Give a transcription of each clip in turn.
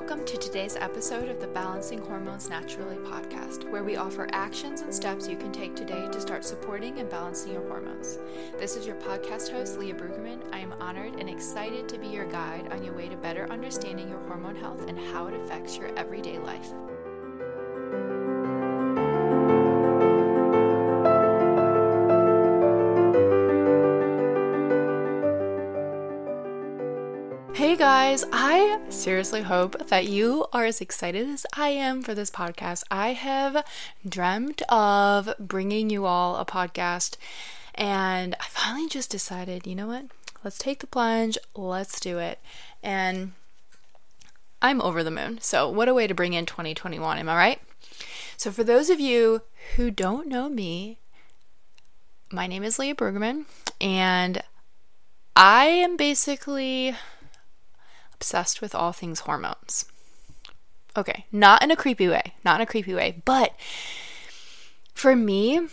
Welcome to today's episode of the Balancing Hormones Naturally podcast, where we offer actions and steps you can take today to start supporting and balancing your hormones. This is your podcast host, Leah Brueggemann. I am honored and excited to be your guide on your way to better understanding your hormone health and how it affects your everyday life. Guys, I seriously hope that you are as excited as I am for this podcast. I have dreamt of bringing you all a podcast, and I finally just decided, you know what? Let's take the plunge, let's do it. And I'm over the moon. So, what a way to bring in 2021, am I right? So, for those of you who don't know me, my name is Leah Brueggemann, and I am basically obsessed with all things hormones. Okay, not in a creepy way, not in a creepy way, but for me,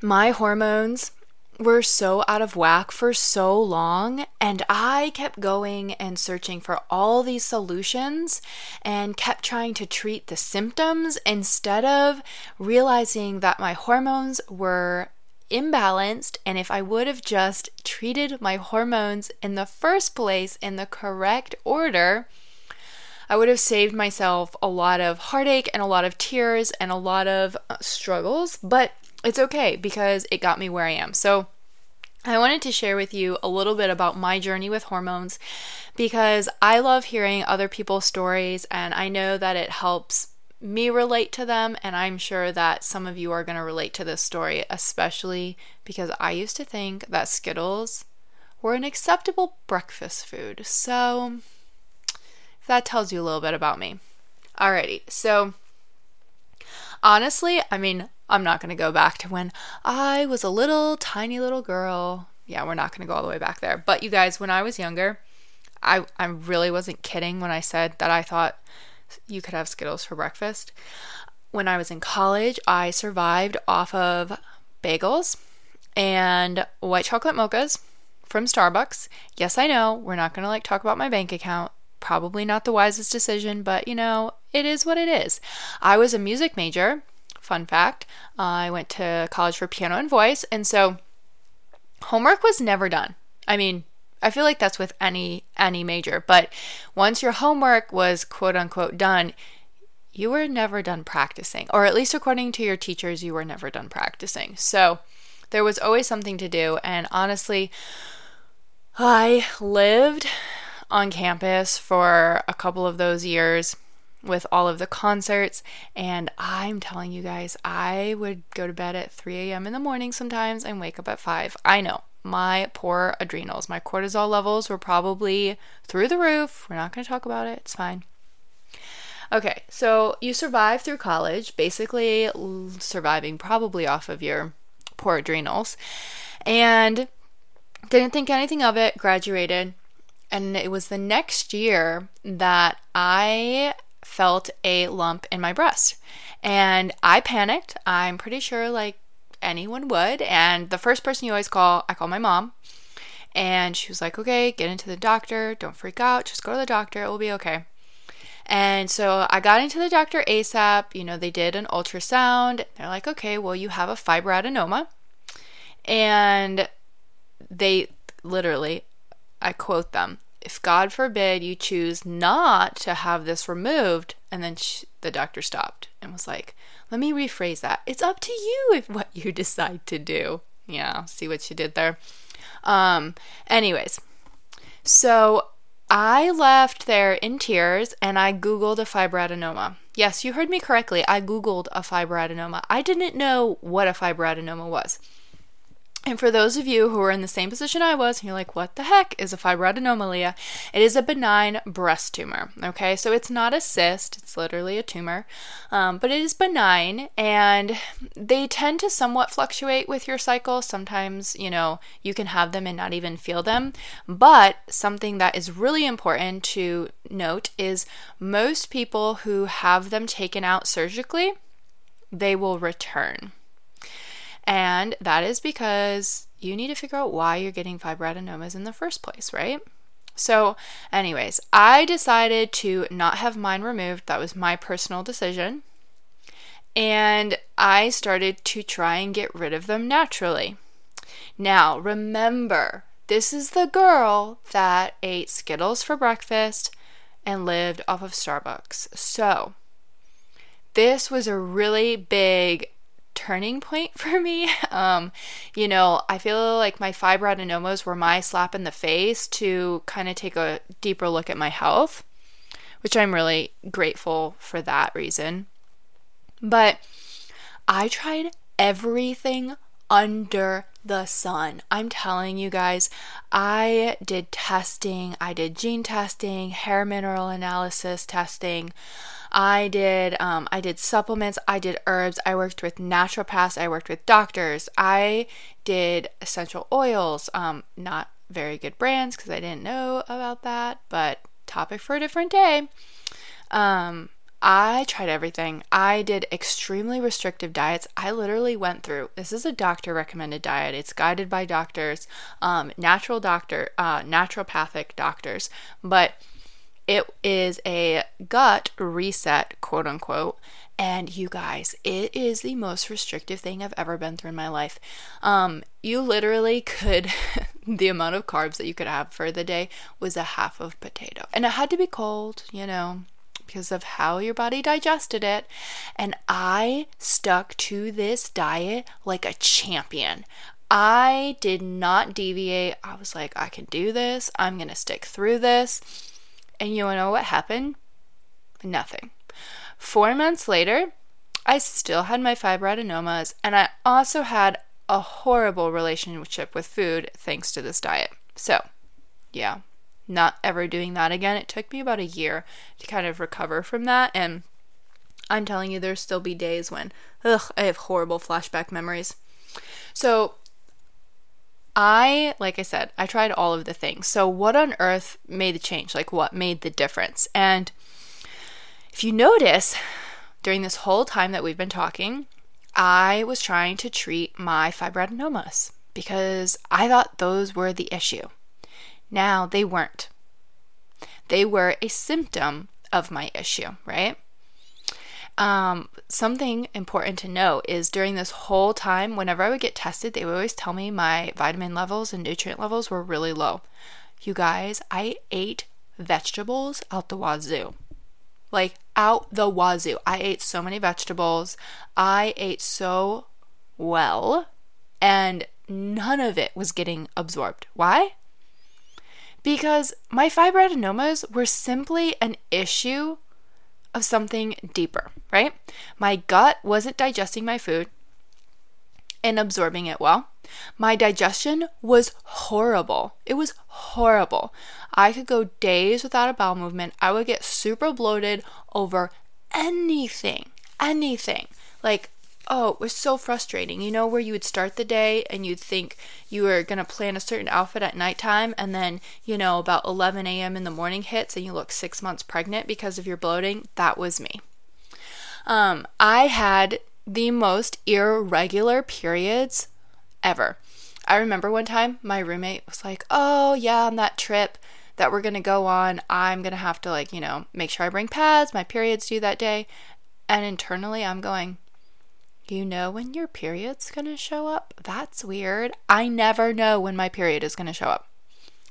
my hormones were so out of whack for so long, and I kept going and searching for all these solutions and kept trying to treat the symptoms instead of realizing that my hormones were imbalanced, and if I would have just treated my hormones in the first place in the correct order, I would have saved myself a lot of heartache and a lot of tears and a lot of uh, struggles, but it's okay because it got me where I am. So, I wanted to share with you a little bit about my journey with hormones because I love hearing other people's stories and I know that it helps me relate to them, and I'm sure that some of you are going to relate to this story, especially because I used to think that Skittles were an acceptable breakfast food. So, that tells you a little bit about me. Alrighty, so honestly, I mean, I'm not going to go back to when I was a little tiny little girl. Yeah, we're not going to go all the way back there. But you guys, when I was younger, I, I really wasn't kidding when I said that I thought you could have Skittles for breakfast. When I was in college, I survived off of bagels and white chocolate mochas from Starbucks. Yes, I know, we're not going to like talk about my bank account. Probably not the wisest decision, but you know, it is what it is. I was a music major. Fun fact, I went to college for piano and voice, and so homework was never done. I mean, I feel like that's with any any major, but once your homework was quote unquote done, you were never done practicing, or at least according to your teachers, you were never done practicing. So there was always something to do, and honestly, I lived on campus for a couple of those years with all of the concerts. And I'm telling you guys, I would go to bed at 3 a.m. in the morning sometimes and wake up at 5. I know my poor adrenals. My cortisol levels were probably through the roof. We're not going to talk about it. It's fine. Okay, so you survived through college, basically surviving probably off of your poor adrenals, and didn't think anything of it, graduated. And it was the next year that I felt a lump in my breast. And I panicked. I'm pretty sure, like, anyone would. And the first person you always call, I call my mom. And she was like, okay, get into the doctor. Don't freak out. Just go to the doctor. It will be okay. And so I got into the doctor ASAP. You know, they did an ultrasound. They're like, okay, well, you have a fibroadenoma. And they literally, I quote them, if God forbid you choose not to have this removed, and then she, the doctor stopped and was like, let me rephrase that. It's up to you if what you decide to do. Yeah, see what you did there. Um, anyways, so I left there in tears and I Googled a fibroadenoma. Yes, you heard me correctly. I Googled a fibroadenoma. I didn't know what a fibroadenoma was. And for those of you who are in the same position I was, and you're like, what the heck is a fibroadenoma? It is a benign breast tumor. Okay, so it's not a cyst, it's literally a tumor, um, but it is benign, and they tend to somewhat fluctuate with your cycle. Sometimes, you know, you can have them and not even feel them. But something that is really important to note is most people who have them taken out surgically, they will return. And that is because you need to figure out why you're getting fibroadenomas in the first place, right? So, anyways, I decided to not have mine removed. That was my personal decision. And I started to try and get rid of them naturally. Now, remember, this is the girl that ate Skittles for breakfast and lived off of Starbucks. So, this was a really big turning point for me. Um, you know, I feel like my fibroadenomas were my slap in the face to kind of take a deeper look at my health, which I'm really grateful for that reason. But I tried everything under the sun. I'm telling you guys, I did testing, I did gene testing, hair mineral analysis testing. I did um, I did supplements, I did herbs, I worked with naturopaths, I worked with doctors, I did essential oils, um, not very good brands because I didn't know about that, but topic for a different day. Um, I tried everything. I did extremely restrictive diets. I literally went through this is a doctor recommended diet. It's guided by doctors, um, natural doctor, uh, naturopathic doctors, but it is a gut reset, quote unquote. And you guys, it is the most restrictive thing I've ever been through in my life. Um, you literally could, the amount of carbs that you could have for the day was a half of potato. And it had to be cold, you know, because of how your body digested it. And I stuck to this diet like a champion. I did not deviate. I was like, I can do this. I'm going to stick through this. And you know what happened? Nothing. Four months later, I still had my fibroadenomas, and I also had a horrible relationship with food thanks to this diet. So, yeah, not ever doing that again. It took me about a year to kind of recover from that. And I'm telling you, there'll still be days when, ugh, I have horrible flashback memories. So, I, like I said, I tried all of the things. So, what on earth made the change? Like, what made the difference? And if you notice, during this whole time that we've been talking, I was trying to treat my fibroadenomas because I thought those were the issue. Now, they weren't. They were a symptom of my issue, right? Um, something important to note is during this whole time, whenever I would get tested, they would always tell me my vitamin levels and nutrient levels were really low. You guys, I ate vegetables out the wazoo. Like out the wazoo. I ate so many vegetables. I ate so well, and none of it was getting absorbed. Why? because my fibroadenomas were simply an issue of something deeper, right? My gut wasn't digesting my food and absorbing it well. My digestion was horrible. It was horrible. I could go days without a bowel movement. I would get super bloated over anything, anything. Like oh, it was so frustrating. You know, where you would start the day and you'd think you were going to plan a certain outfit at nighttime, and then, you know, about 11 a.m. in the morning hits and you look six months pregnant because of your bloating? That was me. Um, I had the most irregular periods ever. I remember one time my roommate was like, oh, yeah, on that trip that we're going to go on, I'm going to have to, like, you know, make sure I bring pads, my periods due that day. And internally, I'm going, you know when your period's gonna show up? That's weird. I never know when my period is gonna show up.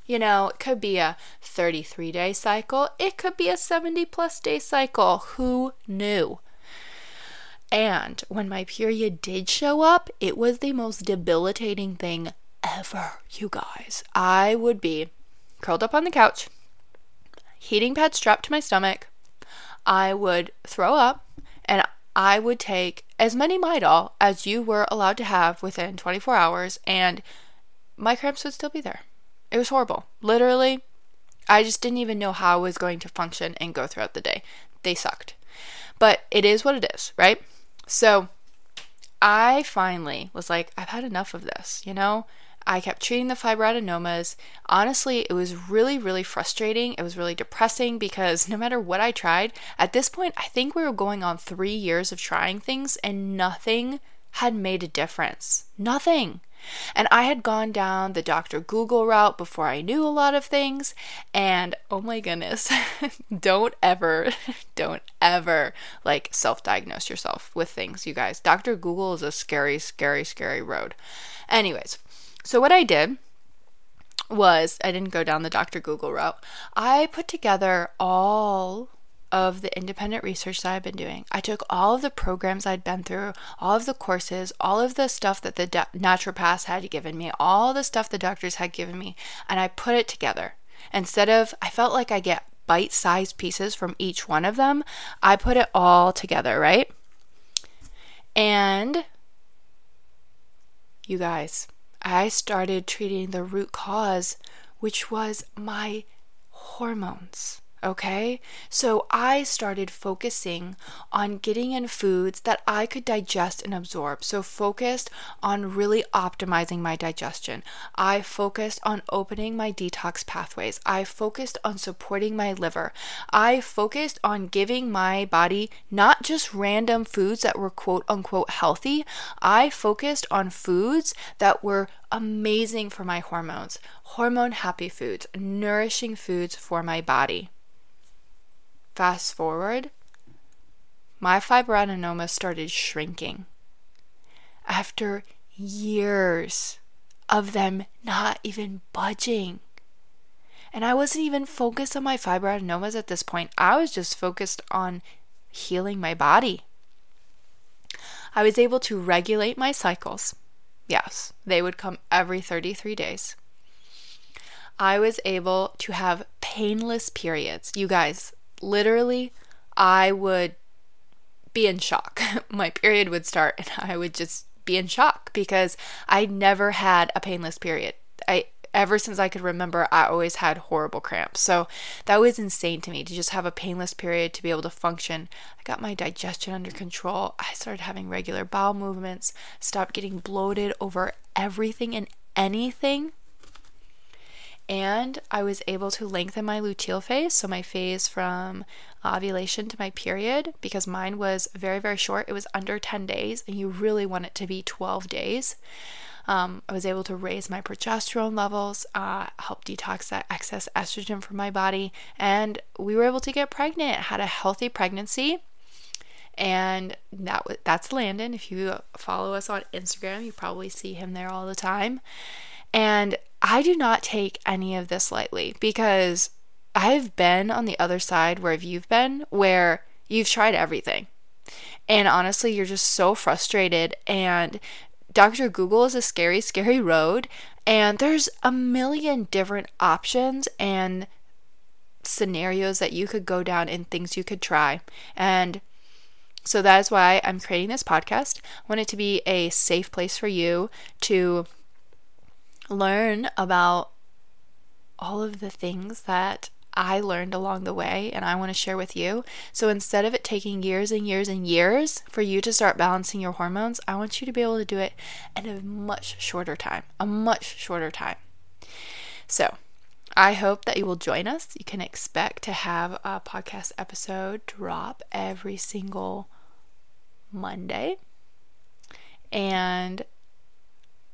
You know, it could be a 33 day cycle, it could be a 70 plus day cycle. Who knew? And when my period did show up, it was the most debilitating thing ever, you guys. I would be curled up on the couch, heating pad strapped to my stomach. I would throw up and I would take as many Midol as you were allowed to have within 24 hours, and my cramps would still be there. It was horrible. Literally, I just didn't even know how I was going to function and go throughout the day. They sucked. But it is what it is, right? So I finally was like, I've had enough of this, you know? I kept treating the fibroadenomas. Honestly, it was really, really frustrating. It was really depressing because no matter what I tried, at this point, I think we were going on three years of trying things and nothing had made a difference. Nothing. And I had gone down the Dr. Google route before I knew a lot of things. And oh my goodness, don't ever, don't ever like self diagnose yourself with things, you guys. Dr. Google is a scary, scary, scary road. Anyways, so what I did was I didn't go down the Dr. Google route. I put together all of the independent research that I've been doing. I took all of the programs I'd been through, all of the courses, all of the stuff that the naturopaths had given me, all the stuff the doctors had given me, and I put it together. Instead of, I felt like I get bite sized pieces from each one of them, I put it all together, right? And you guys, I started treating the root cause, which was my hormones. Okay, so I started focusing on getting in foods that I could digest and absorb. So, focused on really optimizing my digestion. I focused on opening my detox pathways. I focused on supporting my liver. I focused on giving my body not just random foods that were quote unquote healthy. I focused on foods that were amazing for my hormones, hormone happy foods, nourishing foods for my body. Fast forward, my fibroadenoma started shrinking. After years of them not even budging. And I wasn't even focused on my fibroadenomas at this point. I was just focused on healing my body. I was able to regulate my cycles. Yes, they would come every 33 days. I was able to have painless periods. You guys, literally, I would be in shock. My period would start and I would just be in shock because I never had a painless period. I ever since I could remember, I always had horrible cramps. So that was insane to me to just have a painless period to be able to function. I got my digestion under control. I started having regular bowel movements, stopped getting bloated over everything and anything and I was able to lengthen my luteal phase, so my phase from ovulation to my period, because mine was very, very short. It was under 10 days, and you really want it to be 12 days. Um, I was able to raise my progesterone levels, uh, help detox that excess estrogen from my body, and we were able to get pregnant. Had a healthy pregnancy, and that that's Landon. If you follow us on Instagram, you probably see him there all the time. And I do not take any of this lightly because I've been on the other side where you've been, where you've tried everything. And honestly, you're just so frustrated. And Dr. Google is a scary, scary road. And there's a million different options and scenarios that you could go down and things you could try. And so that is why I'm creating this podcast. I want it to be a safe place for you to learn about all of the things that I learned along the way and I want to share with you. So instead of it taking years and years and years for you to start balancing your hormones, I want you to be able to do it in a much shorter time, a much shorter time. So, I hope that you will join us. You can expect to have a podcast episode drop every single Monday. And